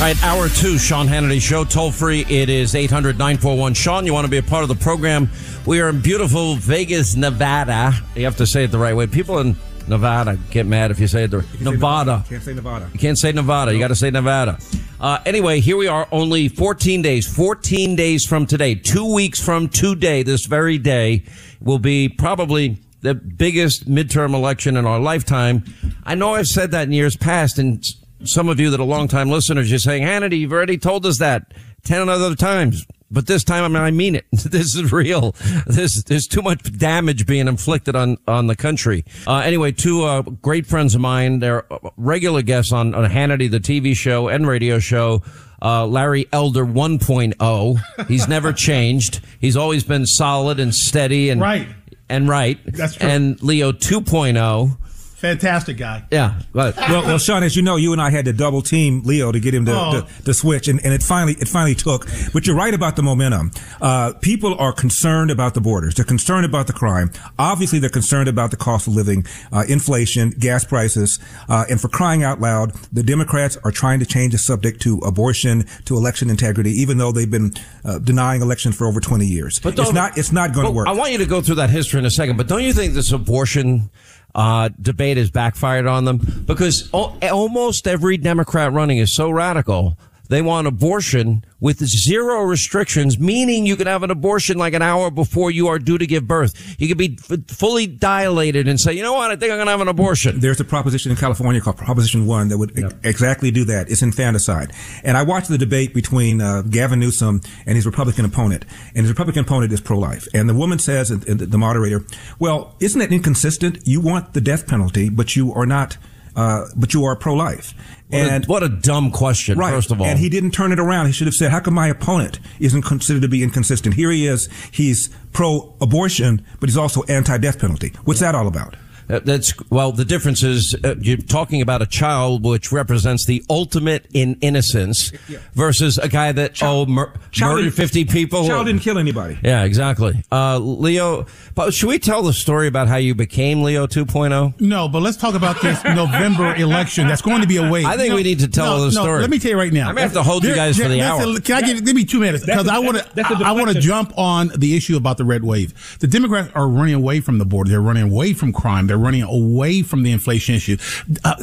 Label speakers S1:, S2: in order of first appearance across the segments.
S1: All right, hour two, Sean Hannity Show, toll free. It is 800 941 Sean. You want to be a part of the program? We are in beautiful Vegas, Nevada. You have to say it the right way. People in Nevada get mad if you say it the Nevada.
S2: Can't say Nevada.
S1: You can't say Nevada. You got to say Nevada. Uh, anyway, here we are, only 14 days, 14 days from today, two weeks from today, this very day, will be probably the biggest midterm election in our lifetime. I know I've said that in years past, and some of you that are longtime listeners, you're saying, Hannity, you've already told us that 10 other times. But this time, I mean, I mean it. This is real. This, there's too much damage being inflicted on, on the country. Uh, anyway, two, uh, great friends of mine. They're regular guests on, on Hannity, the TV show and radio show. Uh, Larry Elder 1.0. He's never changed. He's always been solid and steady and,
S2: Right.
S1: and right.
S2: That's true.
S1: And Leo 2.0.
S2: Fantastic guy.
S1: Yeah. But
S3: well, well, Sean, as you know, you and I had to double team Leo to get him to,
S2: Oh.
S3: to, to switch, and, and it finally it finally took. But you're right about the momentum. Uh, people are concerned about the borders. They're concerned about the crime. Obviously, they're concerned about the cost of living, uh, inflation, gas prices, uh, and for crying out loud, the Democrats are trying to change the subject to abortion, to election integrity, even though they've been uh, denying election for over 20 years.
S1: But
S3: it's
S1: don't-
S3: it's not going to work.
S1: I want you to go through that history in a second, but don't you think this abortion uh, debate has backfired on them? Because al- almost every Democrat running is so radical. They want abortion with zero restrictions, meaning you can have an abortion like an hour before you are due to give birth. You can be f- fully dilated and say, you know what, I think I'm going to have an abortion.
S3: There's a proposition in California called Proposition One that would ex- exactly do that. It's infanticide. And I watched the debate between uh, Gavin Newsom and his Republican opponent, and his Republican opponent is pro-life. And the woman says, and the the moderator, "Well, isn't that inconsistent? You want the death penalty, but you are not." Uh, but you are pro-life.
S1: What a-
S3: and
S1: what a dumb question,
S3: right.
S1: first of all.
S3: And he didn't turn it around. He should have said, "How come my opponent isn't considered to be inconsistent?" Here he is. He's pro-abortion, but he's also anti-death penalty. What's that all about?
S1: Uh, That's well. The difference is uh, you're talking about a child, which represents the ultimate in innocence, versus a guy that oh mur-
S3: Child
S1: murdered fifty people.
S3: Child didn't kill anybody.
S1: Yeah, exactly. Uh, Leo, but should we tell the story about how you became Leo oh? 2.0?
S2: No, but let's talk about this November election. That's going to be a wait.
S1: I think
S2: No,
S1: we need to tell
S2: no,
S1: the
S2: no,
S1: story.
S2: Let me tell you right now.
S1: I may have to hold you guys for the
S2: listen,
S1: hour.
S2: Can I get give me two minutes because
S3: That's a-
S2: I want to
S3: that's a
S2: I want to jump on the issue about the red wave. The Democrats are running away from the border. They're running away from crime. They're running away from the inflation issue. Uh,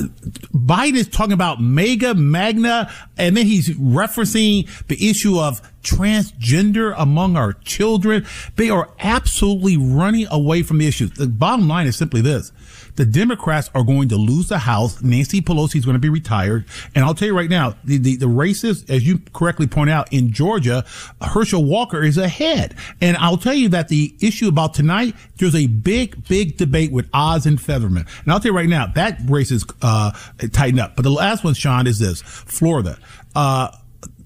S2: Biden is talking about mega magna, and then he's referencing the issue of transgender among our children. They are absolutely running away from the issues. The bottom line is simply this. The Democrats are going to lose the House. Nancy Pelosi is going to be retired. And I'll tell you right now, the, the, the races, as you correctly point out, in Georgia, Herschel Walker is ahead. And I'll tell you that the issue about tonight, there's a big, big debate with Oz and Fetterman. And I'll tell you right now, that race is, uh, tightened up. But the last one, Sean, is this. Florida. Uh,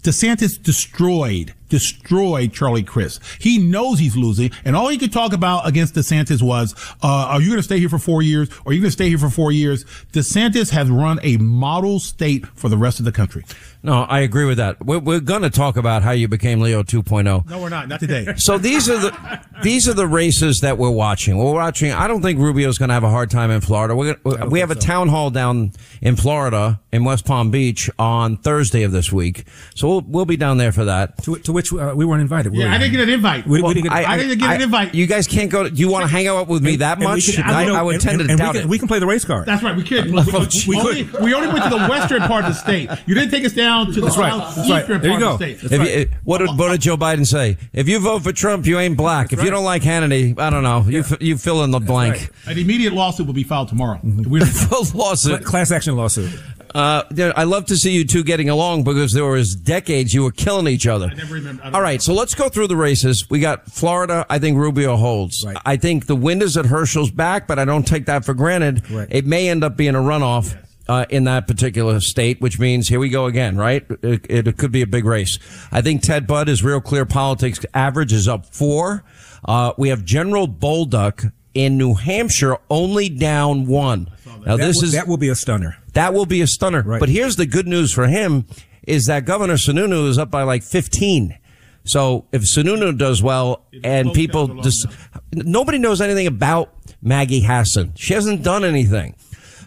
S2: DeSantis destroyed, destroyed Charlie Crist. He knows he's losing, and all he could talk about against DeSantis was, uh, "Are you going to stay here for four years? Or are you going to stay here for four years?" DeSantis has run a model state for the rest of the country.
S1: No, I agree with that. We're, we're going to talk about how you became Leo 2.0.
S2: No, we're not. Not today.
S1: So these are the these are the races that we're watching. We're watching. I don't think Rubio's going to have a hard time in Florida. We're gonna, we have a town hall down in Florida in West Palm Beach on Thursday of this week. So we'll we'll be down there for that.
S3: To, to which uh, we weren't invited. were
S2: Yeah,
S3: we?
S2: I didn't get an invite.
S3: We- we didn't get-
S2: I, didn't get an invite.
S1: You guys can't go. To, do you want to hang out with me that
S3: And we
S1: much?
S3: can-
S1: I,
S3: you know,
S1: I would
S3: and-
S1: tend to
S3: and
S1: doubt
S3: we can,
S1: it.
S3: We can play the race card.
S2: That's right. We could. We,
S1: Oh,
S2: we, only, we only went to the western part of the state. You didn't take us down to the
S3: That's right.
S2: southeastern
S3: That's right. There you go.
S2: of the state.
S3: That's
S1: If
S3: right.
S1: you, what, did, what did Joe Biden say? If you vote for Trump, you ain't black. if you don't like Hannity, I don't know. You f- you fill in the blank.
S2: An immediate lawsuit will be filed tomorrow.
S3: Mm-hmm.
S2: We're-
S1: Lawsuit.
S3: Class action lawsuit.
S1: Uh, I love to see you two getting along because there was decades you were killing each other. I
S2: never remember- I don't
S1: All right, so let's go through the races. We got Florida. I think Rubio holds.
S3: Right.
S1: I think the wind is at Herschel's back, but I don't take that for granted.
S3: Right.
S1: It may end up being a runoff. Uh, in that particular state, which means here we go again, right? It, it, it could be a big race. I think Ted Budd, is real clear politics average is up four. Uh, we have General Bolduc in New Hampshire only down one. Now
S3: That
S1: this
S3: will-
S1: is
S3: that will be a stunner.
S1: that will be a stunner.
S3: Right.
S1: But here's the good news for him is that Governor Sununu is up by like 15. So if Sununu does well and people just, nobody knows anything about Maggie Hassan. She hasn't done anything.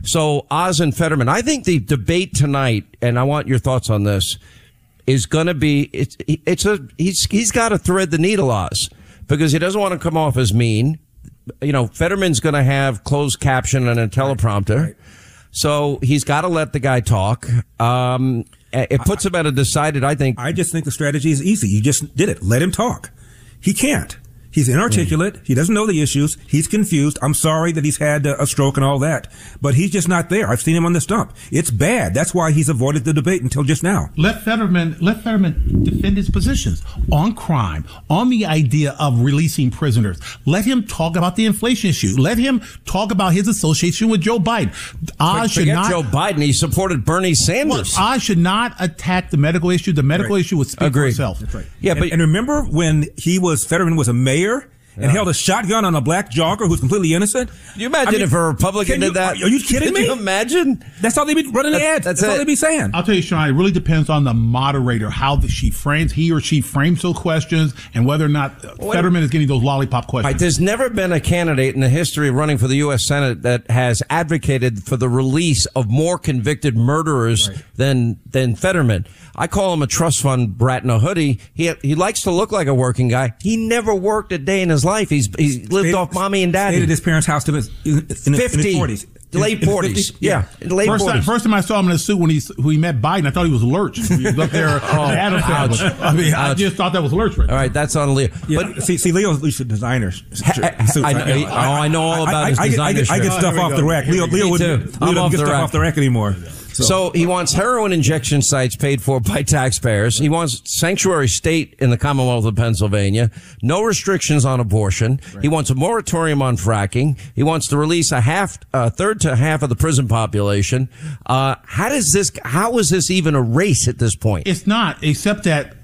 S1: So Oz and Fetterman, I think the debate tonight, and I want your thoughts on this, is going to be, it's, it's a, he's, he's got to thread the needle, Oz, because he doesn't want to come off as mean. You know, Fetterman's going to have closed caption and a teleprompter. So he's got to let the guy talk. Um, it puts him at a decided, I think.
S3: I just think the strategy is easy. You just did it. Let him talk. He can't. He's inarticulate. He doesn't know the issues. He's confused. I'm sorry that he's had uh, a stroke and all that, but he's just not there. I've seen him on the stump. It's bad. That's why he's avoided the debate until just now.
S2: let Fetterman let Fetterman defend his positions on crime, on the idea of releasing prisoners. Let him talk about the inflation issue. Let him talk about his association with Joe Biden. Oz should
S1: Forget
S2: not.
S1: Joe Biden. He supported Bernie
S2: Well,
S1: Sanders.
S2: Oz should not attack the medical issue. The medical
S3: Right.
S2: issue would speak for
S1: Agreed.
S2: itself.
S1: Yeah,
S3: and,
S1: but
S3: and remember when he was Fetterman was a mayor here and held a shotgun on a black jogger who's completely innocent?
S1: Can you imagine
S3: I mean,
S1: if a Republican
S3: can you-
S1: did that?
S3: Are you kidding
S1: Can
S3: me?
S1: you imagine?
S3: That's all they'd be running the ads.
S1: that's
S3: That's, all
S1: it.
S3: they be saying.
S2: I'll tell you, Sean, it really depends on the moderator, how the, she frames, he or she frames those questions, and whether or not Fetterman is getting those lollipop questions.
S1: Right, there's never been a candidate in the history of running for the U.S. Senate that has advocated for the release of more convicted murderers than than Fetterman. I call him a trust fund brat in a hoodie. He he likes to look like a working guy. He never worked a day in his life. He's he's lived
S3: Stayed-
S1: off mommy and daddy.
S3: Stayed
S1: daddy.
S3: at his parents' house in his, in, in his, in his
S1: 50,
S3: 40s.
S1: late 40s.
S3: 50s?
S1: Yeah, late
S2: First time,
S1: 40s.
S2: first time I saw him in a suit when he when he met Biden, I thought he was Lurch. He was up there. oh, Adam
S1: ouch.
S2: I mean, I just thought that was Lurch. Right
S1: All right, that's on Leo.
S3: Yeah,
S1: But
S3: see, see, Leo's Leo's a designer. suits.
S1: I know- oh, I know all about
S3: I,
S1: his
S3: I, I, get- I
S1: designer
S3: get, I get stuff
S2: Here we
S3: off
S2: go.
S3: the rack.
S2: Here
S3: Leo, Leo would
S1: Me too.
S3: Leo
S1: I'm
S3: doesn't get stuff
S1: rack.
S3: off the rack anymore.
S1: So he wants heroin injection sites paid for by taxpayers. He wants sanctuary state in the Commonwealth of Pennsylvania. No restrictions on abortion. He wants a moratorium on fracking. He wants to release a half, a third to half of the prison population. Uh, how does this? How is this even a race at this point?
S2: It's not, except that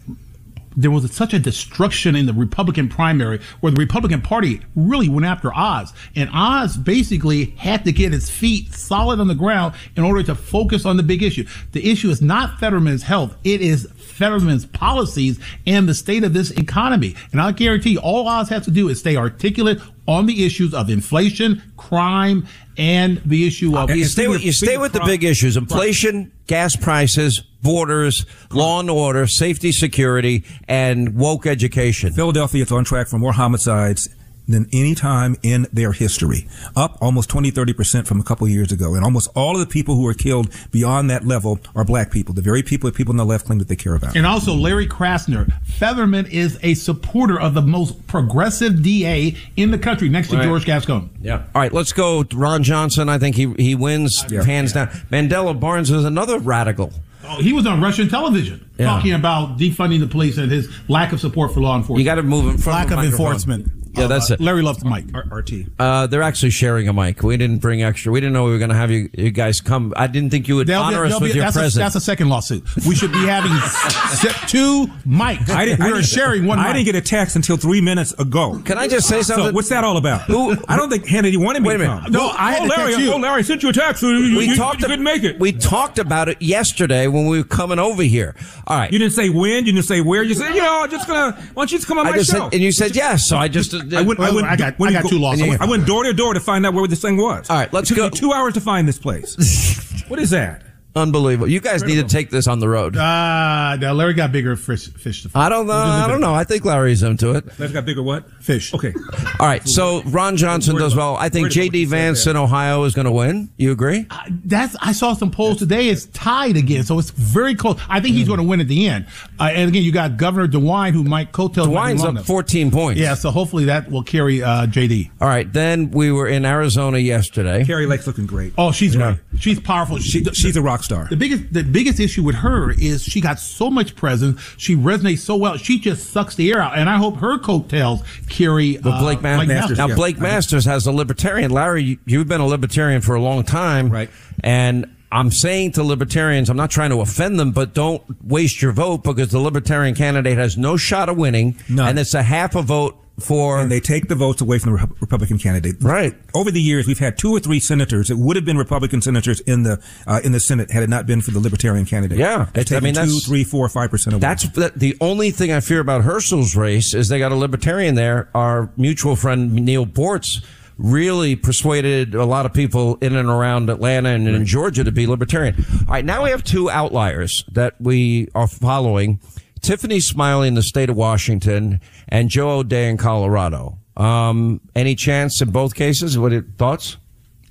S2: there was such a destruction in the Republican primary where the Republican Party really went after Oz. And Oz basically had to get his feet solid on the ground in order to focus on the big issue. The issue is not Fetterman's health, it is Fetterman's policies and the state of this economy. And I guarantee you, all Oz has to do is stay articulate on the issues of inflation, crime, and the issue of.
S1: Uh, you stay with, you stay with the big issues: inflation, gas prices, borders, law and order, safety, security, and woke education.
S3: Philadelphia is on track for more homicides than any time in their history. Up almost 20, 30% from a couple years ago. And almost all of the people who are killed beyond that level are black people. The very people that people on the left claim that they care about.
S2: And also Larry Krasner. Fetterman is a supporter of the most progressive DA in the country next to
S1: Right.
S2: George Gascon.
S1: Yeah. All right, let's go. Ron Johnson, I think he he wins hands down. Mandela Barnes is another radical.
S2: Oh, he was on Russian television
S1: Yeah.
S2: talking about defunding the police and his lack of support for law enforcement.
S1: You got to move him from
S2: lack
S1: the
S2: of
S1: microphone.
S2: enforcement.
S1: Yeah, that's
S2: Uh,
S1: it.
S2: Larry loves the mic.
S3: RT.
S1: Uh, they're actually sharing a mic. We didn't bring extra. We didn't know we were going to have you, you guys come. I didn't think you would
S2: They'll be-
S1: honor us
S2: they'll
S1: with
S2: be-
S1: your
S2: that's, a,
S1: presence.
S2: that's a second lawsuit. We should be having se- two mics.
S3: I didn't, I
S2: We're
S3: didn't-
S2: sharing one
S3: I
S2: mic.
S3: didn't get a text until three minutes ago.
S1: Can I just say something?
S3: So what's that all about?
S1: Who-
S3: I don't think Hannity wanted me
S1: Wait a
S3: to
S1: minute.
S3: come.
S2: No, I had
S3: oh,
S2: to
S3: Larry,
S2: text you.
S3: oh, Larry, I sent you a text. You, you,
S1: we
S3: you,
S1: talked.
S3: you couldn't make it.
S1: We talked about it yesterday when we were coming over here. All right.
S3: You didn't say when. You didn't say where. You said, you know, I'm just gonna. Why don't you just come on
S1: I
S3: my show?
S1: said, and you said yes. So I just.
S3: Uh, I went. I went.
S2: I got- I got
S3: go-
S2: two lawsuits.
S3: I went, I went door to door to find out where this thing was.
S1: All right, let's
S3: it took
S1: go-
S3: Me two hours to find this place. what is that?
S1: Unbelievable. You guys need to take this on the road.
S2: Ah, now Larry got bigger fish, fish to fry.
S1: I don't know. I don't know. I think Larry's into it.
S3: Larry's got bigger what?
S2: Fish.
S3: Okay.
S1: All right. So Ron Johnson does well. I think
S3: Worried about what
S1: J.D. Vance in Ohio is going to win. You agree?
S2: That's I saw some polls today. It's tied again, so it's very close. I think he's
S1: Hmm.
S2: going to win at the end. Uh, and again, you got Governor DeWine, who might coattail.
S1: DeWine's up 14 points.
S2: Yeah, so hopefully that will carry uh, JD.
S1: All right. Then we were in Arizona yesterday.
S3: Kari Lake's looking great.
S2: Oh, she's great. She's powerful.
S3: She,
S2: the,
S3: she's a rock star.
S2: the biggest the biggest issue with her is she got so much presence. She resonates so well. She just sucks the air out. And I hope her coattails carry.
S1: But
S2: uh,
S1: Blake, Ma-
S3: Masters,
S1: now
S3: yeah.
S1: Blake Masters has a libertarian. Larry, you- you've been a libertarian for a long time,
S3: Right.
S1: And I'm saying to libertarians, I'm not trying to offend them, but don't waste your vote because the libertarian candidate has no shot of winning,
S3: None.
S1: and it's a half a vote for.
S3: and they take the votes away from the Repu- Republican candidate.
S1: Right.
S3: Over the years, we've had two or three senators that would have been Republican senators in the uh, in the Senate had it not been for the Libertarian candidate.
S1: Yeah.
S3: They've
S1: I mean,
S3: two,
S1: that's-
S3: three, four, five percent away.
S1: That's the, the only thing I fear about Herschel's race is they got a libertarian there. Our mutual friend Neal Boortz really persuaded a lot of people in and around Atlanta and in Georgia to be libertarian. All right, now we have two outliers that we are following. Tiffany Smiley in the state of Washington and Joe O'Dea in Colorado. Um, any chance in both cases? What are, thoughts?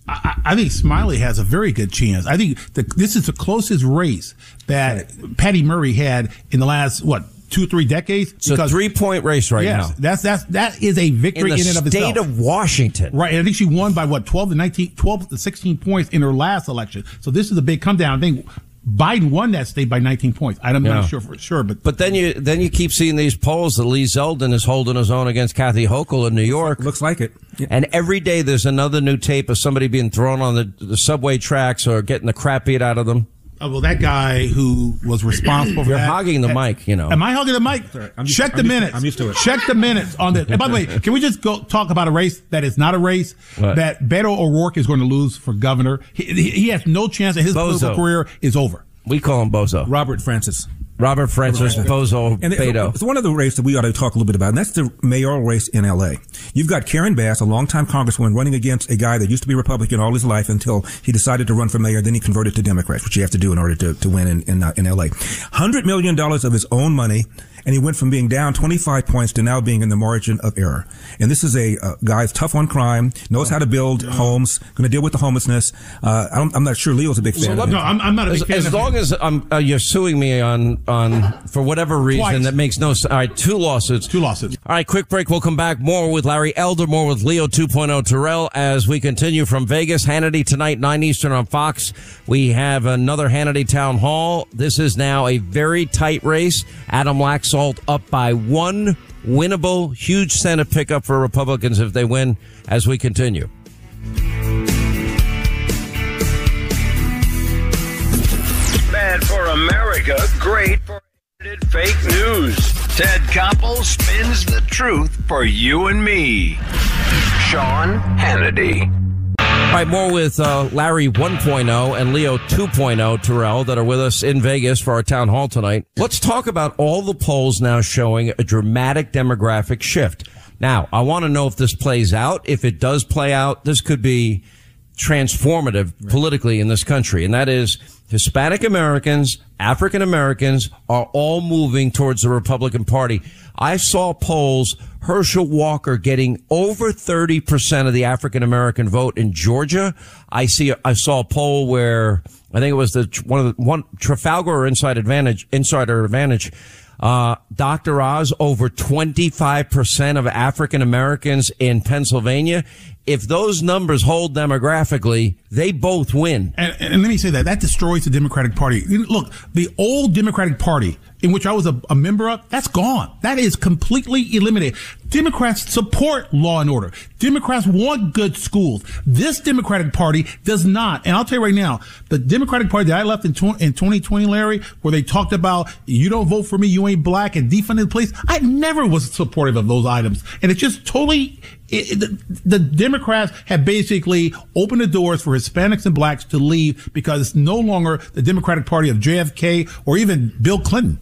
S2: I, I think Smiley has a very good chance. I think the, this is the closest race that Patty Murray had in the last what two three decades.
S1: It's a three point race right
S2: yes,
S1: now.
S2: that's that's that is a
S1: In
S2: victory
S1: the
S2: in, and of
S1: state of Washington.
S2: Right, and I think she won by what 12 to 19, 12 to 16 points in her last election. So this is a big come down. I think Biden won that state by 19 points. I'm
S1: Yeah.
S2: not sure for sure, but
S1: But then you then you keep seeing these polls that Lee Zeldin is holding his own against Kathy Hochul in New York.
S3: looks like it. Yeah.
S1: And every day there's another new tape of somebody being thrown on the, the subway tracks or getting the crap beat out of them.
S2: Uh, well, that guy who was responsible for
S1: You're
S2: that-
S1: hogging the mic, you know.
S2: Am I hogging the mic?
S3: I'm used-
S2: Check
S3: I'm
S2: the
S3: used to-
S2: minutes.
S3: I'm used to it.
S2: Check the minutes on this. And by the way, can we just go talk about a race that is not a race?
S1: What?
S2: That Beto O'Rourke is going to lose for governor. He, he, he has no chance, and his
S1: Bozo.
S2: political career is over.
S1: We call him Bozo.
S3: Robert Francis.
S1: Robert Francis Bozo
S3: And
S1: Beto.
S3: it's one of the races that we ought to talk a little bit about, and that's the mayoral race in L.A. You've got Karen Bass, a longtime congresswoman, running against a guy that used to be Republican all his life until he decided to run for mayor. Then he converted to Democrats, which you have to do in order to, to win in in, uh, in L.A. Hundred million dollars of his own money, and he went from being down 25 points to now being in the margin of error. And this is a uh, guy who's tough on crime, knows how to build homes, going to deal with the homelessness. Uh, I don't, I'm not sure Leo's a big fan. of him.
S2: No, I'm, I'm not a big
S1: As,
S2: fan
S1: as
S2: of
S1: long as um, uh, you're suing me on on for whatever reason
S2: Twice.
S1: that makes no sense. All right, two lawsuits.
S2: two lawsuits.
S1: All right, quick break. We'll come back more with Larry Elder, more with Leo 2.0 Terrell as we continue from Vegas. Hannity tonight, 9 Eastern on Fox. We have another Hannity Town Hall. This is now a very tight race. Adam Laxalt up by one winnable, huge Senate pickup for Republicans if they win as we continue.
S4: Bad for America, great for fake news. Ted Koppel spins the truth for you and me. Sean Hannity.
S1: All right, more with uh, Larry 1.0 and Leo 2.0 Terrell that are with us in Vegas for our town hall tonight. Let's talk about all the polls now showing a dramatic demographic shift. Now, I want to know if this plays out. If it does play out, this could be transformative politically in this country, and that is Hispanic Americans, African Americans are all moving towards the Republican Party. I saw polls, Herschel Walker getting over 30% of the African American vote in Georgia. I see, I saw a poll where I think it was the, one of the, one, Trafalgar or Inside Advantage, Insider Advantage, uh, Dr. Oz, over 25% of African Americans in Pennsylvania. If those numbers hold demographically, they both win.
S2: And, and let me say that that destroys the Democratic Party. Look, the old Democratic Party in which I was a, a, member of, that's gone. That is completely eliminated. Democrats support law and order. Democrats want good schools. This Democratic Party does not. And I'll tell you right now, the Democratic Party that I left in, tw- in 2020, Larry, where they talked about you don't vote for me, you ain't black, and defunding the police, I never was supportive of those items. And it's just totally it, the, the, Democrats have basically opened the doors for Hispanics and blacks to leave because it's no longer the Democratic Party of JFK or even Bill Clinton.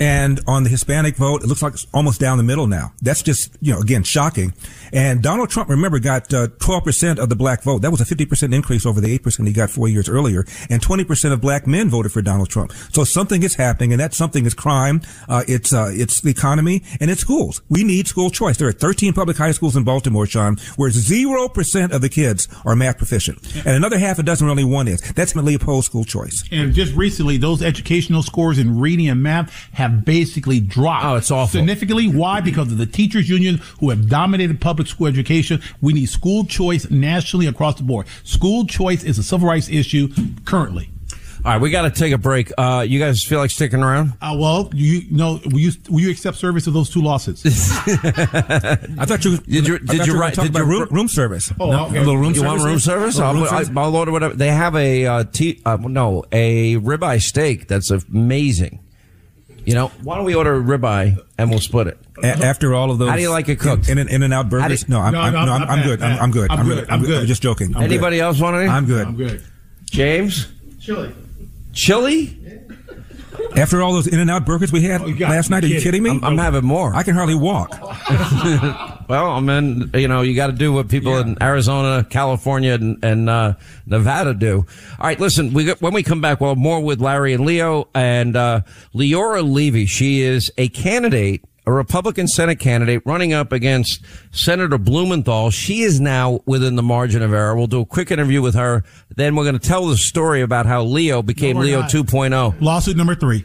S3: And on the Hispanic vote, it looks like it's almost down the middle now. That's just, you know, again, shocking. And Donald Trump, remember, got uh, 12% of the black vote. That was a 50% increase over the 8% he got four years earlier. And 20% of black men voted for Donald Trump. So something is happening, and that something is crime. Uh, it's, uh, it's the economy and it's schools. We need school choice. There are 13 public high schools in Baltimore, Sean, where 0% of the kids are math proficient. And another half a dozen really one is. That's really opposed school choice.
S2: And just recently, those educational scores in reading and math have basically dropped.
S1: Oh, it's awful.
S2: Significantly. Why? Because of the teachers union who have dominated public school education. We need school choice nationally across the board. School choice is a civil rights issue currently.
S1: All right, we got to take a break. Uh, you guys feel like sticking around?
S2: Uh, well, you know, will you will you accept service of those two losses?
S3: I thought you
S1: did. You did you, write? Did
S3: you room, room service?
S2: Oh,
S3: no,
S2: okay.
S3: a little room
S1: you
S3: service.
S1: want room service?
S3: Little room
S1: I'll,
S3: service?
S1: I, I'll order whatever. They have a uh, t- uh, no a ribeye steak that's amazing. You know, why don't we order a ribeye and we'll split it?
S3: A- after all of those,
S1: How do you like it cooked?
S3: In, in, in and out burgers?
S1: you-
S3: no, I'm,
S2: No,
S3: I'm,
S2: no,
S3: no, I'm,
S2: not
S3: I'm good. I'm. I'm good.
S2: I'm good, I'm good.
S3: I'm just joking. I'm good.
S1: Anybody else want any?
S3: I'm good.
S2: I'm good.
S1: James,
S2: Chili.
S1: chili?
S3: After all those in and out burgers we had
S2: Oh,
S3: last night, are you
S2: kidding.
S3: kidding me?
S1: I'm, I'm having more.
S3: I can hardly walk.
S1: Well, I mean, you know, you got to do what people in Arizona, California, and, and uh, Nevada do. All right, listen. We got, when we come back, well, more with Larry and Leo and uh, Leora Levy. She is a candidate, a Republican Senate candidate, running up against Senator Blumenthal. She is now within the margin of error. We'll do a quick interview with her. Then we're going to tell the story about how Leo became
S2: No,
S1: Leo
S2: not.
S1: 2.0.
S2: Lawsuit number three.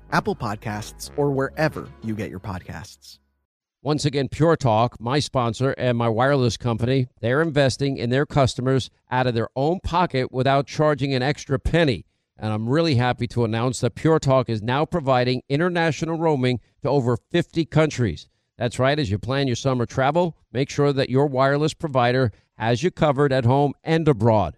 S5: Apple Podcasts, or wherever you get your podcasts.
S6: Once again, Pure Talk, my sponsor and my wireless company, they're investing in their customers out of their own pocket without charging an extra penny. And I'm really happy to announce that Pure Talk is now providing international roaming to over 50 countries. That's right, as you plan your summer travel, make sure that your wireless provider has you covered at home and abroad.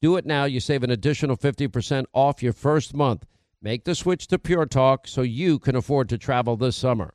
S6: Do it now. You save an additional 50% off your first month. Make the switch to Pure Talk so you can afford to travel this summer.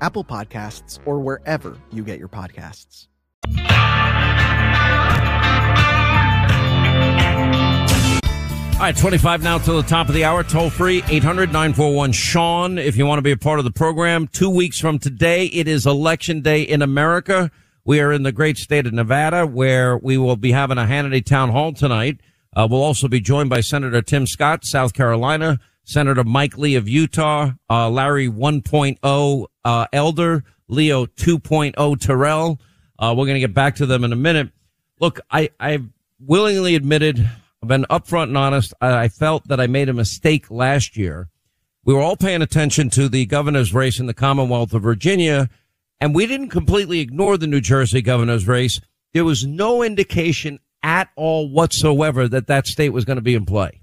S5: Apple Podcasts, or wherever you get your podcasts.
S1: All right, 25 now to the top of the hour. Toll free, 800 941 Sean. If you want to be a part of the program, two weeks from today, it is election day in America. We are in the great state of Nevada where we will be having a Hannity town hall tonight. Uh, we'll also be joined by Senator Tim Scott, South Carolina, Senator Mike Lee of Utah, uh, Larry 1.0 uh, Elder, Leo 2.0 Terrell. Uh, we're going to get back to them in a minute. Look, I, I've willingly admitted I've been upfront and honest. I, I felt that I made a mistake last year. We were all paying attention to the governor's race in the Commonwealth of Virginia, and we didn't completely ignore the New Jersey governor's race. There was no indication at all whatsoever that that state was going to be in play.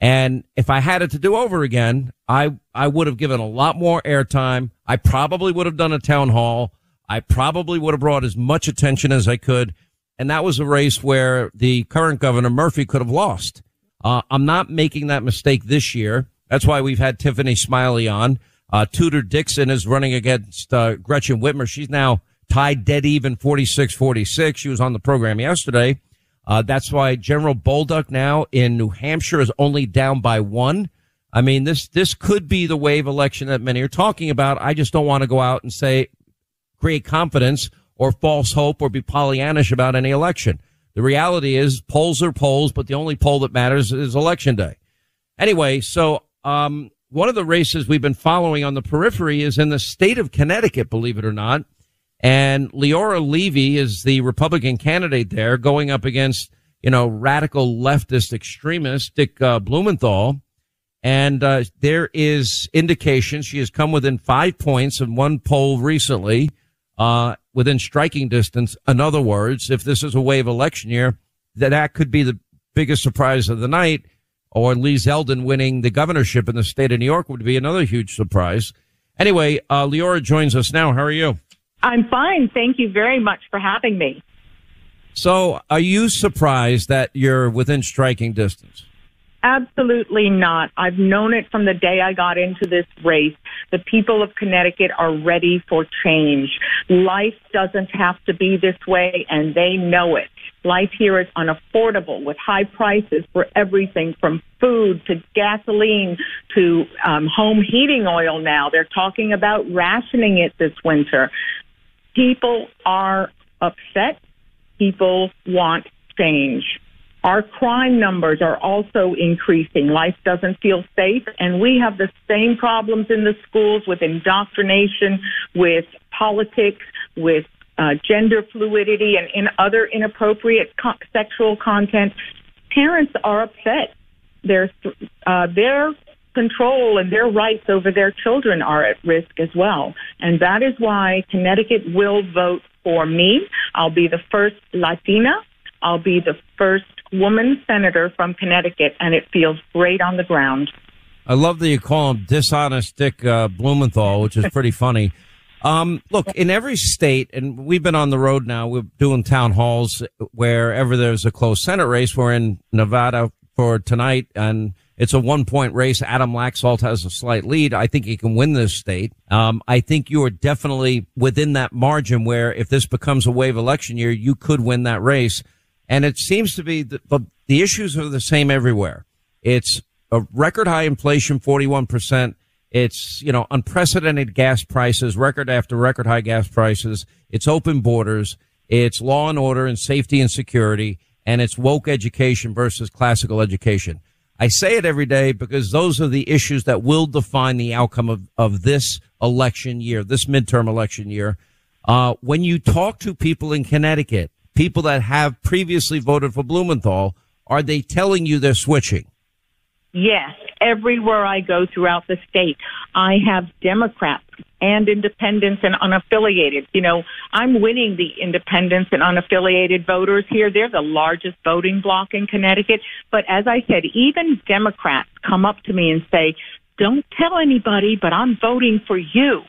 S1: And if I had it to do over again, I, I would have given a lot more airtime. I probably would have done a town hall. I probably would have brought as much attention as I could. And that was a race where the current governor Murphy could have lost. Uh, I'm not making that mistake this year. That's why we've had Tiffany Smiley on. Uh, Tudor Dixon is running against, uh, Gretchen Whitmer. She's now tied dead even 46-46. She was on the program yesterday. Uh, that's why General Bolduc now in New Hampshire is only down by one. I mean, this, this could be the wave election that many are talking about. I just don't want to go out and say, create confidence or false hope or be Pollyannish about any election. The reality is polls are polls, but the only poll that matters is election day. Anyway, so, um, one of the races we've been following on the periphery is in the state of Connecticut, believe it or not. And Leora Levy is the Republican candidate there going up against, you know, radical leftist extremist Dick uh, Blumenthal. And uh, there is indication she has come within five points in one poll recently, uh, within striking distance. In other words, if this is a wave election year, that that could be the biggest surprise of the night. or Lee Zeldin winning the governorship in the state of New York would be another huge surprise. Anyway, uh, Leora joins us now. How are you?
S7: I'm fine. Thank you very much for having me.
S1: So, are you surprised that you're within striking distance?
S7: Absolutely not. I've known it from the day I got into this race. The people of Connecticut are ready for change. Life doesn't have to be this way, and they know it. Life here is unaffordable with high prices for everything from food to gasoline to um, home heating oil now. They're talking about rationing it this winter. People are upset. People want change. Our crime numbers are also increasing. Life doesn't feel safe. And we have the same problems in the schools with indoctrination, with politics, with uh, gender fluidity, and in other inappropriate co- sexual content. Parents are upset. Their, uh, their control and their rights over their children are at risk as well. And that is why Connecticut will vote for me. I'll be the first Latina. I'll be the first woman senator from Connecticut, and it feels great on the ground.
S1: I love that you call him dishonest Dick uh, Blumenthal, which is pretty funny. Um, look, in every state, and we've been on the road now, we're doing town halls wherever there's a close Senate race. We're in Nevada for tonight, and it's a one point race. Adam Laxalt has a slight lead. I think he can win this state. Um, I think you are definitely within that margin where if this becomes a wave election year, you could win that race. And it seems to be the, the issues are the same everywhere. It's a record high inflation, 41%. It's, you know, unprecedented gas prices, record after record high gas prices. It's open borders. It's law and order and safety and security. And it's woke education versus classical education. I say it every day because those are the issues that will define the outcome of, of this election year, this midterm election year. Uh, when you talk to people in Connecticut, people that have previously voted for Blumenthal, are they telling you they're switching?
S7: Yes, everywhere I go throughout the state, I have Democrats and independents and unaffiliated. You know, I'm winning the independents and unaffiliated voters here. They're the largest voting bloc in Connecticut. But as I said, even Democrats come up to me and say, don't tell anybody, but I'm voting for you.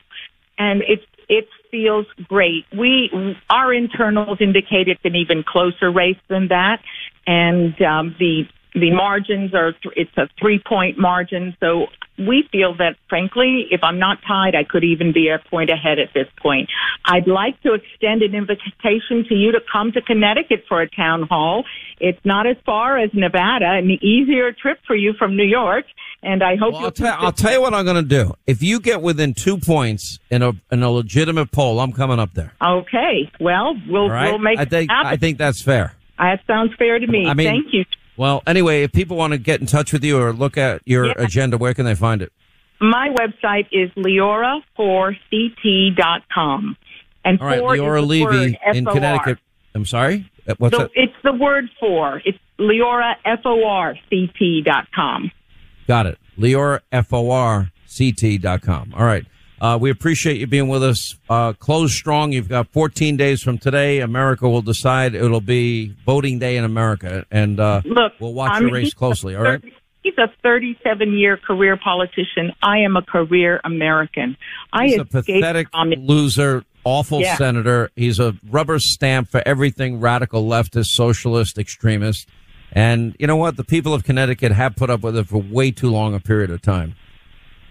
S7: And it's it feels great. We our internals indicate it's an even closer race than that, and um, the the margins are th- it's a three point margin. So we feel that, frankly, if I'm not tied, I could even be a point ahead at this point. I'd like to extend an invitation to you to come to Connecticut for a town hall. It's not as far as Nevada, an easier trip for you from New York. And I hope
S1: well, I'll, tell, I'll tell you what I'm going to do. If you get within two points in a in a legitimate poll, I'm coming up there.
S7: Okay. Well, we'll
S1: right?
S7: we'll make.
S1: I think I think that's fair.
S7: That sounds fair to me.
S1: I mean,
S7: Thank you.
S1: Well, anyway, if people want to get in touch with you or look at your
S7: Yeah.
S1: agenda, where can they find it?
S7: My website is leora4ct.com. And
S1: All right, Leora Levy in Connecticut. I'm sorry. Uh, What's that?
S7: It's the word for. It's Leora, F-O-R-C-T dot com.
S1: Got it. Leora F O R C T dot com. All right. Uh, we appreciate you being with us. Uh, close strong. You've got 14 days from today. America will decide. It'll be voting day in America, and uh,
S7: Look,
S1: we'll watch
S7: I'm-
S1: your race closely. All right.
S7: He's a 37 year career politician. I am a career American. I
S1: He's a pathetic
S7: communism.
S1: loser, awful
S7: Yeah.
S1: senator. He's a rubber stamp for everything radical, leftist, socialist, extremist. And you know what? The people of Connecticut have put up with it for way too long a period of time.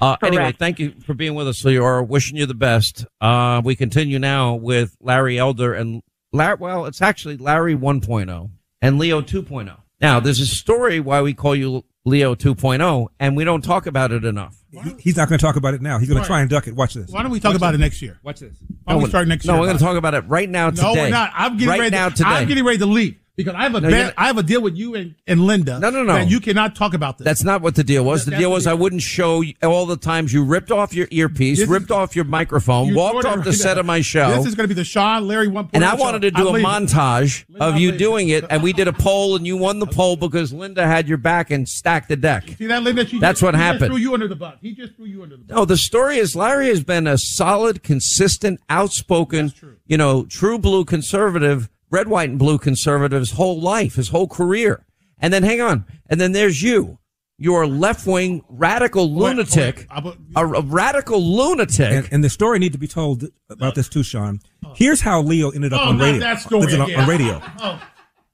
S1: Uh, anyway, thank you for being with us, Leora. Wishing you the best. Uh, we continue now with Larry Elder and Larry. Well, it's actually Larry 1.0 and Leo 2.0. Now, there's a story why we call you Leo 2.0, and we don't talk about it enough.
S3: He's not going to talk about it now. He's going to try and duck it. Watch this.
S2: Why don't we talk
S3: Watch
S2: about
S3: this.
S2: it next year?
S3: Watch this.
S2: Why don't we start next
S1: no,
S2: year?
S1: we're going to talk about it right now today.
S2: No, we're not. I'm getting
S1: right
S2: ready.
S1: now
S2: to,
S1: today.
S2: I'm getting ready to leave because I have a
S1: No,
S2: I have a deal with you and, and Linda.
S1: No, no, no.
S2: You cannot talk about this.
S1: That's not what the deal was. The
S2: That's
S1: deal
S2: the
S1: was. I wouldn't show all the times you ripped off your earpiece,
S2: This is-
S1: ripped off your microphone,
S2: You
S1: walked
S2: of
S1: off the
S2: right
S1: set
S2: now.
S1: of my show.
S2: This is going to be the Sean Larry one.
S1: and I wanted to do
S2: I'm
S1: a montage of
S2: I'm
S1: you doing it, and we did a poll, and you won the poll because Linda had your back and stacked the deck.
S2: See that, Linda? She
S1: That's
S2: just,
S1: what happened.
S2: Just threw you under the bus. He just threw you under the bus.
S1: No, the story is Larry has been a solid, consistent, outspoken, you know, true blue conservative, red, white, and blue conservative his whole life, his whole career. And then hang on. And then there's you you're a left wing radical lunatic, a, a radical lunatic.
S3: And, and the story need to be told about this too, Sean. Here's how Leo ended up
S2: Oh,
S3: on
S2: not
S3: radio.
S2: that story
S3: on-
S2: again.
S3: on radio.
S2: Oh.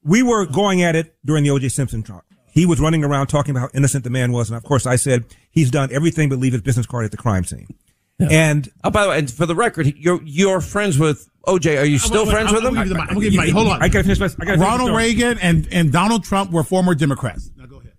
S3: We were going at it during the O.J. Simpson trial. He was running around talking about how innocent the man was, and of course, I said he's done everything but leave his business card at the crime scene. And
S1: oh, by the way, and for the record, you're you're friends with OJ. Are you still
S2: wait,
S1: friends
S2: I'm
S1: with him?
S2: gonna give you the mic. I'm gonna give you. Hold on.
S3: I gotta finish my- I gotta
S2: Ronald
S3: story.
S2: Reagan and, and Donald Trump were former Democrats. Now go ahead.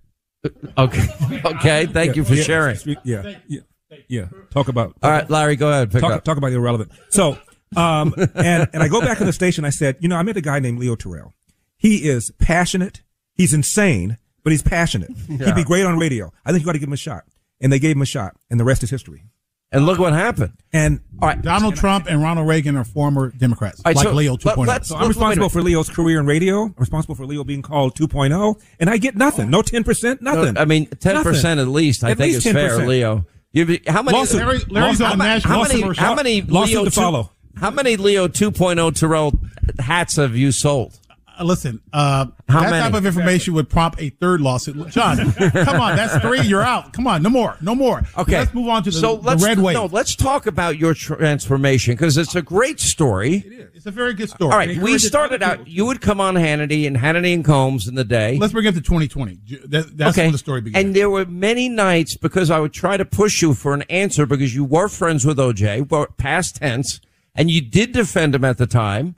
S1: Okay. Okay. Thank you for
S3: Yeah,
S1: sharing.
S3: Yeah, yeah, yeah. Talk about.
S1: All right, Larry, go ahead. Pick
S3: talk,
S1: up.
S3: talk about the irrelevant. So, um, and and I go back to the station. I said, you know, I met a guy named Leo Terrell. He is passionate. He's insane, but he's passionate.
S1: Yeah.
S3: He'd be great on radio. I think you got to give him a shot. And they gave him a shot, and the rest is history.
S1: And look what happened.
S3: And
S1: all right,
S2: Donald Trump and Ronald Reagan are former Democrats,
S3: All right,
S2: like
S3: so
S2: Leo 2.0.
S3: let's- So I'm responsible for Leo's career in radio. I'm responsible for Leo being called 2.0, and I get nothing. No 10%, nothing.
S1: No, I mean, ten percent at least. I
S3: At
S1: think
S3: least
S1: is fair,
S3: 10%.
S1: Leo. You how many?
S3: Lawsuit. Larry- Larry's
S1: how,
S3: on national-
S1: how many?
S3: lawsuit
S1: How many? Leo
S3: to
S1: two-
S3: follow.
S1: How many Leo 2.0 Terrell hats have you sold?
S2: Listen, uh,
S1: How
S2: that
S1: many?
S2: type of information would prompt a third lawsuit. John, come on, that's three. You're out. Come on, no more, no more.
S1: Okay,
S2: let's move on to the,
S1: so let's,
S2: red wave.
S1: No, let's talk about your transformation because it's a great story.
S2: It's It's a very good story.
S1: All right, we started out. You would come on Hannity and Hannity and Colmes in the day.
S2: Let's bring it to 2020. That, that's when the story began.
S1: And there were many nights because I would try to push you for an answer because you were friends with OJ, past tense, and you did defend him at the time.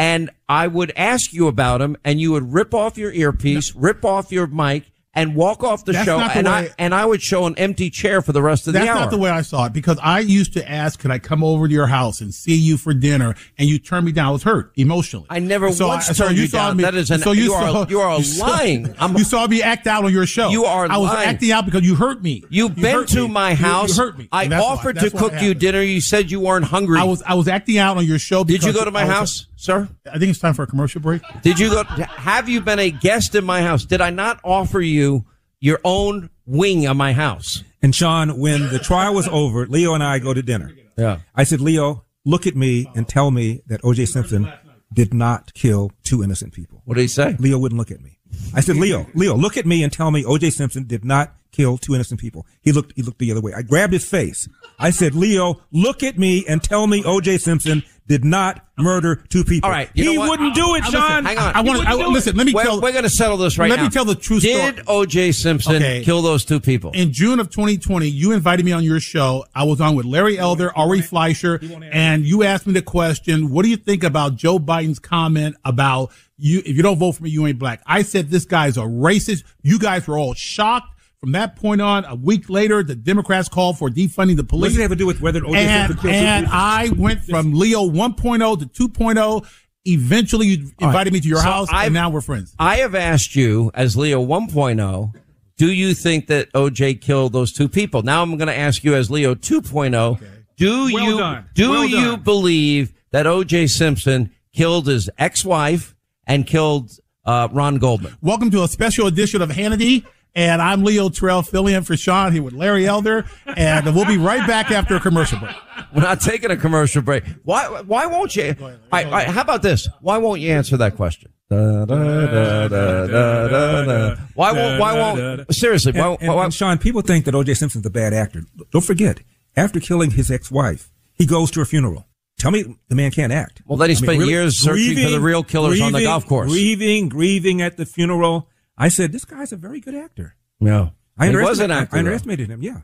S1: And I would ask you about him, and you would rip off your earpiece, rip off your mic, and walk off the
S2: That's
S1: show.
S2: the
S1: and I and I would show an empty chair for the rest of the hour.
S2: That's not the way I saw it because I used to ask, "Could I come over to your house and see you for dinner?" And you turned me down. I was hurt emotionally.
S1: I never
S2: So
S1: once
S2: I- so
S1: turned you
S2: saw
S1: down.
S2: Me,
S1: That is an-
S2: so you,
S1: you are-
S2: saw,
S1: you are
S2: saw-
S1: lying. I'm-
S2: you saw me act out on your show.
S1: You are lying.
S2: I was
S1: lying.
S2: acting out because you hurt me.
S1: You've been to
S2: me.
S1: my house.
S2: You, hurt me.
S1: I
S2: that's why-
S1: offered to cook you dinner. You said you weren't hungry.
S2: I was I was acting out on your show.
S1: Did you go to my house, sir?
S2: I think it's time for a commercial break.
S1: Did you go? Have you been a guest in my house? Did I not offer you your own wing of my house?
S3: And Sean, when the trial was over, Leo and I go to dinner.
S1: Yeah.
S3: I said, Leo, look at me and tell me that O.J. Simpson did not kill two innocent people.
S1: What did he say?
S3: Leo wouldn't look at me. I said, Leo, Leo, look at me and tell me O.J. Simpson did not kill two innocent people. He looked, he looked the other way. I grabbed his face. I said, Leo, look at me and tell me O.J. Simpson did not murder two people.
S1: All right. you
S3: he
S1: know what?
S3: wouldn't do it,
S2: I- I-
S3: Sean.
S2: hang on. I wanna-
S3: wouldn't
S2: I-
S3: do
S2: listen, let me
S1: We're,
S2: tell-
S1: we're going to settle this right
S2: let
S1: now.
S2: Let me tell the true
S1: Did. O.J. Simpson
S2: Okay.
S1: kill those two people?
S2: In June of 2020, you invited me on your show. I was on with Larry Elder, Ari Fleischer, and you asked me the question, what do you think about Joe Biden's comment about you, if you don't vote for me, you ain't black? I said, this guy's a racist. You guys were all shocked. From that point on, a week later, the Democrats called for defunding the police.
S3: What does it have to do with whether O.J.
S2: and,
S3: Simpson
S2: and? I went from Leo 1.0 to 2.0. Eventually, you invited me to your
S1: So
S2: house,
S1: I've-
S2: and now we're friends.
S1: I have asked you, as Leo 1.0, do you think that O.J. killed those two people? Now I'm going to ask you, as Leo 2.0, do
S3: Well
S1: you
S3: done.
S1: do
S3: Well
S1: you
S3: done.
S1: believe that O.J. Simpson killed his ex-wife and killed uh, Ron Goldman?
S2: Welcome to a special edition of Hannity. And I'm Leo Terrell, filling in for Sean here with Larry Elder. And we'll be right back after a commercial break.
S1: We're not taking a commercial break. Why? Why won't you? All right, all right, how about this? Why won't you answer that question? Da, da, da. Why won't? Why won't? Seriously, why?
S3: And, and-
S1: why-
S3: and Sean, people think that O.J. Simpson's a bad actor. Don't forget, after killing his ex-wife, he goes to her funeral. Tell me the man can't act.
S1: Well, then he spent years searching for the real killers on the golf course.
S3: Grieving, grieving at the funeral. I said, this guy's a very good actor.
S1: No,
S3: I
S1: he was
S3: underestimated,
S1: an actor.
S3: I underestimated him. Yeah.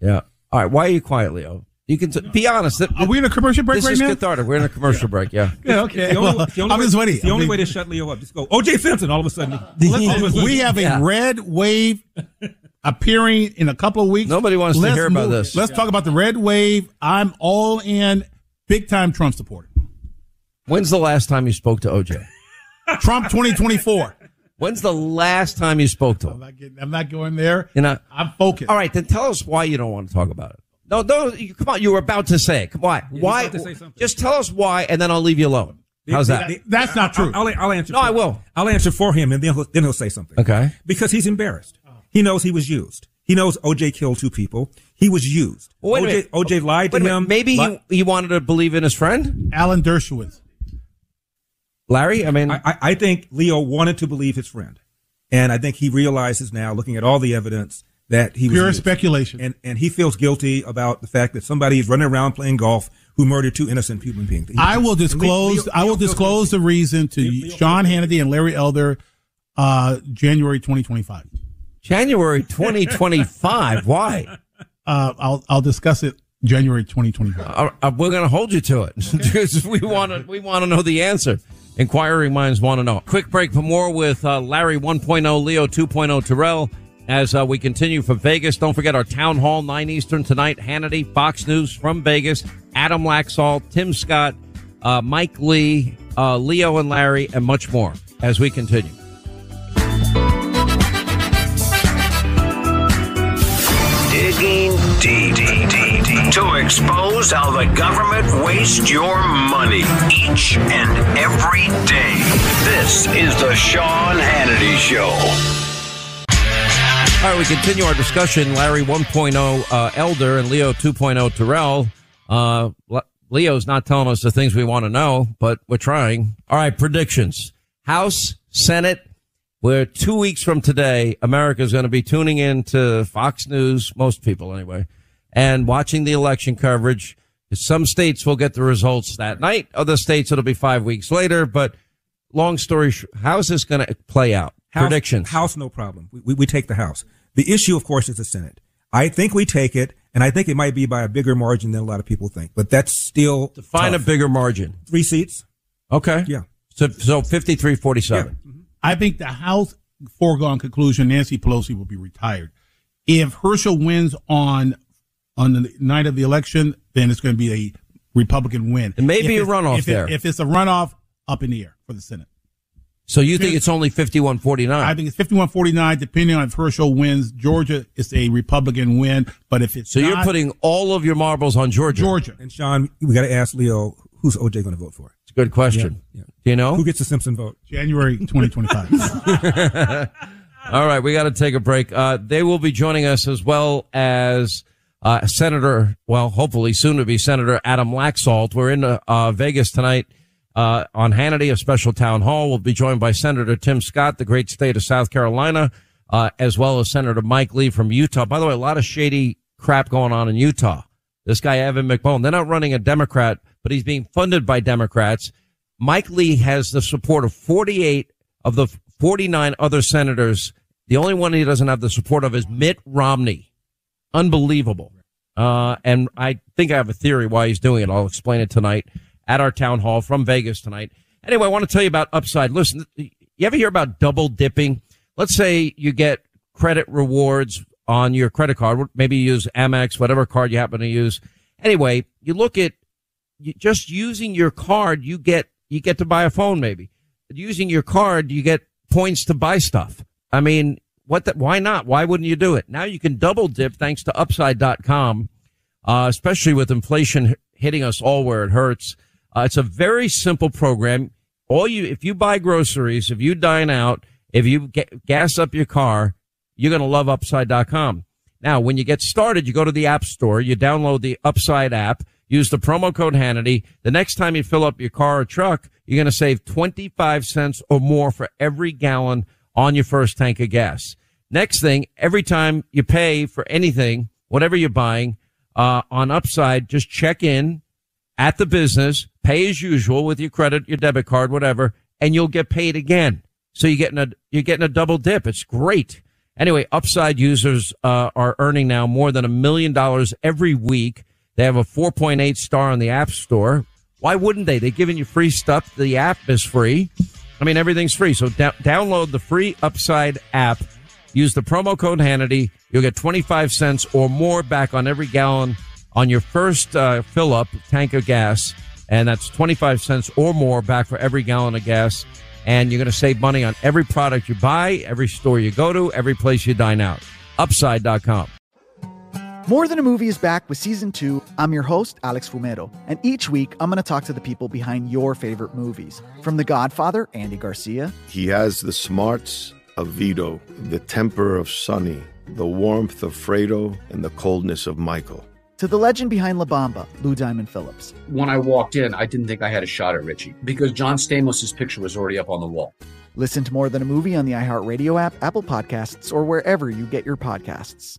S1: Yeah. All right. Why are you quiet, Leo? You can t- be honest.
S2: Are we in a commercial break
S1: this
S2: right
S1: is
S2: now?
S1: cathartic. We're in a commercial break. Yeah.
S2: Yeah, okay.
S3: The only,
S2: Well,
S3: the only
S2: I'm
S3: way,
S2: just waiting.
S3: it's the only
S2: I'm
S3: way to shut Leo up. Just go, oh, O.J. Simpson. All of a sudden,
S2: Listen, we have a
S1: Yeah.
S2: red wave appearing in a couple of weeks.
S1: Nobody wants to
S2: Let's
S1: hear about
S2: move-
S1: this.
S2: Let's talk about the red wave. I'm all in, big time Trump supporter.
S1: When's the last time you spoke to OJ?
S2: Trump 2024.
S1: When's the last time you spoke to
S2: I'm
S1: him?
S2: not, getting, I'm not going there.
S1: You know.
S2: I'm focused.
S1: All right, then tell us why you don't want to talk about it. No, no. You, come on. You were about to say. it. Come on. why?
S3: about to say something.
S1: Just tell us why, and then I'll leave you alone. How's that?
S2: That's not true.
S3: I'll, I'll answer.
S1: No,
S3: for-
S1: I will.
S3: I'll answer for him, and then he'll, then he'll say something.
S1: Okay.
S3: Because he's embarrassed. He knows he was used. He knows OJ killed two people. He was used.
S1: Well, wait a
S3: OJ,
S1: minute.
S3: OJ lied
S1: Wait
S3: to
S1: a
S3: him.
S1: Maybe
S3: Li-
S1: he, he wanted to believe in his friend,
S2: Alan Dershowitz.
S1: Larry. I mean,
S3: I, I- I think Leo wanted to believe his friend. And I think he realizes now, looking at all the evidence, that he was
S2: Pure
S3: used.
S2: speculation.
S3: and and he feels guilty about the fact that somebody is running around playing golf who murdered two innocent human beings.
S2: I will disclose.
S3: Leo-
S2: I will
S3: Leo feels
S2: disclose the reason to
S3: Leo-
S2: Sean Hannity and Larry Elder, uh, January 2025.
S1: January 2025. Why?
S2: Uh, I'll I'll discuss it January 2025.
S1: Uh, uh, we're going to hold you to it because we want to. We want to know the answer. Inquiring minds want to know. Quick break for more with uh, Larry 1.0, Leo 2.0, Terrell. As uh, we continue for Vegas, don't forget our town hall nine Eastern tonight. Hannity, Fox News from Vegas. Adam Laxalt, Tim Scott, uh, Mike Lee, uh, Leo and Larry, and much more. As we continue.
S4: Digging deep, expose how the government wastes your money each and every day. This is the Sean Hannity Show.
S1: All right, we continue our discussion. Larry 1.0 uh, Elder and Leo 2.0 Terrell. Uh, Leo's not telling us the things we want to know, but we're trying. All right, predictions. House, Senate. We're two weeks from today. America's going to be tuning in to Fox News, most people anyway, and watching the election coverage. Some states will get the results that night. Other states, it'll be five weeks later. But long story short, how's this going to play out?
S3: House,
S1: Predictions.
S3: House, no problem. We, we, we take the House. The issue, of course, is the Senate. I think we take it, and I think it might be by a bigger margin than a lot of people think. But that's still
S1: Find
S3: tough.
S1: a bigger margin.
S3: three seats.
S1: Okay.
S3: Yeah.
S1: So, so 53 47. Mm-hmm.
S2: I think the House foregone conclusion: Nancy Pelosi will be retired. If Herschel wins on on the night of the election, then it's going to be a Republican win.
S1: It may be a runoff
S2: if it-
S1: there.
S2: if it's a runoff, up in the air for the Senate.
S1: So you think it's only 51 49?
S2: I think it's 51-49, depending on if Herschel wins. Georgia, it's a Republican win. But if it's
S1: So you're putting all of your marbles on Georgia.
S2: Georgia.
S3: And Sean, we got to ask Leo, who's OJ going to vote for?
S1: It's a good question.
S3: Yeah, yeah.
S1: Do you know?
S3: Who gets the Simpson vote?
S2: January 2025.
S1: All right, we got to take a break. Uh, they will be joining us as well as uh, Senator, well, hopefully soon to be Senator Adam Laxalt. We're in uh, uh, Vegas tonight uh, on Hannity, a special town hall. We'll be joined by Senator Tim Scott, the great state of South Carolina, uh, as well as Senator Mike Lee from Utah. By the way, a lot of shady crap going on in Utah. This guy, Evan McMullin, they're not running a Democrat, but he's being funded by Democrats. Mike Lee has the support of 48 of the 49 other senators. The only one he doesn't have the support of is Mitt Romney. Unbelievable. Uh, and I think I have a theory why he's doing it. I'll explain it tonight at our town hall from Vegas tonight. Anyway, I want to tell you about Upside. Listen, you ever hear about double dipping? Let's say you get credit rewards on your credit card. Maybe you use Amex, whatever card you happen to use. Anyway, you look at just using your card, you get you get to buy a phone. Maybe using your card, you get points to buy stuff. I mean, what? The, why not? Why wouldn't you do it? Now you can double dip thanks to Upside.com, uh, especially with inflation hitting us all where it hurts. Uh, it's a very simple program. All you, if you buy groceries, if you dine out, if you get, gas up your car, you're going to love Upside.com. Now, when you get started, you go to the App Store, you download the Upside app, use the promo code Hannity. The next time you fill up your car or truck, you're going to save 25 cents or more for every gallon on your first tank of gas. Next thing, every time you pay for anything, whatever you're buying, uh, on Upside, just check in at the business, pay as usual with your credit, your debit card, whatever, and you'll get paid again. So you're getting a, you're getting a double dip. It's great. Anyway, Upside users, uh, are earning now more than a million dollars every week. They have a 4.8 star on the App Store. Why wouldn't they? They're giving you free stuff. The app is free. I mean, everything's free. So download the free Upside app. Use the promo code Hannity. You'll get 25 cents or more back on every gallon on your first uh, fill up tank of gas. And that's 25 cents or more back for every gallon of gas. And you're going to save money on every product you buy, every store you go to, every place you dine out. Upside.com.
S5: More Than a Movie is back with season two. I'm your host, Alex Fumero, and each week I'm going to talk to the people behind your favorite movies. From The Godfather, Andy Garcia,
S8: He has the smarts of Vito, the temper of Sonny, the warmth of Fredo, and the coldness of Michael.
S5: to the legend behind La Bamba, Lou Diamond Phillips.
S9: When I walked in, I didn't think I had a shot at Richie because John Stamos' picture was already up on the wall.
S5: Listen to More Than a Movie on the iHeartRadio app, Apple Podcasts, or wherever you get your podcasts.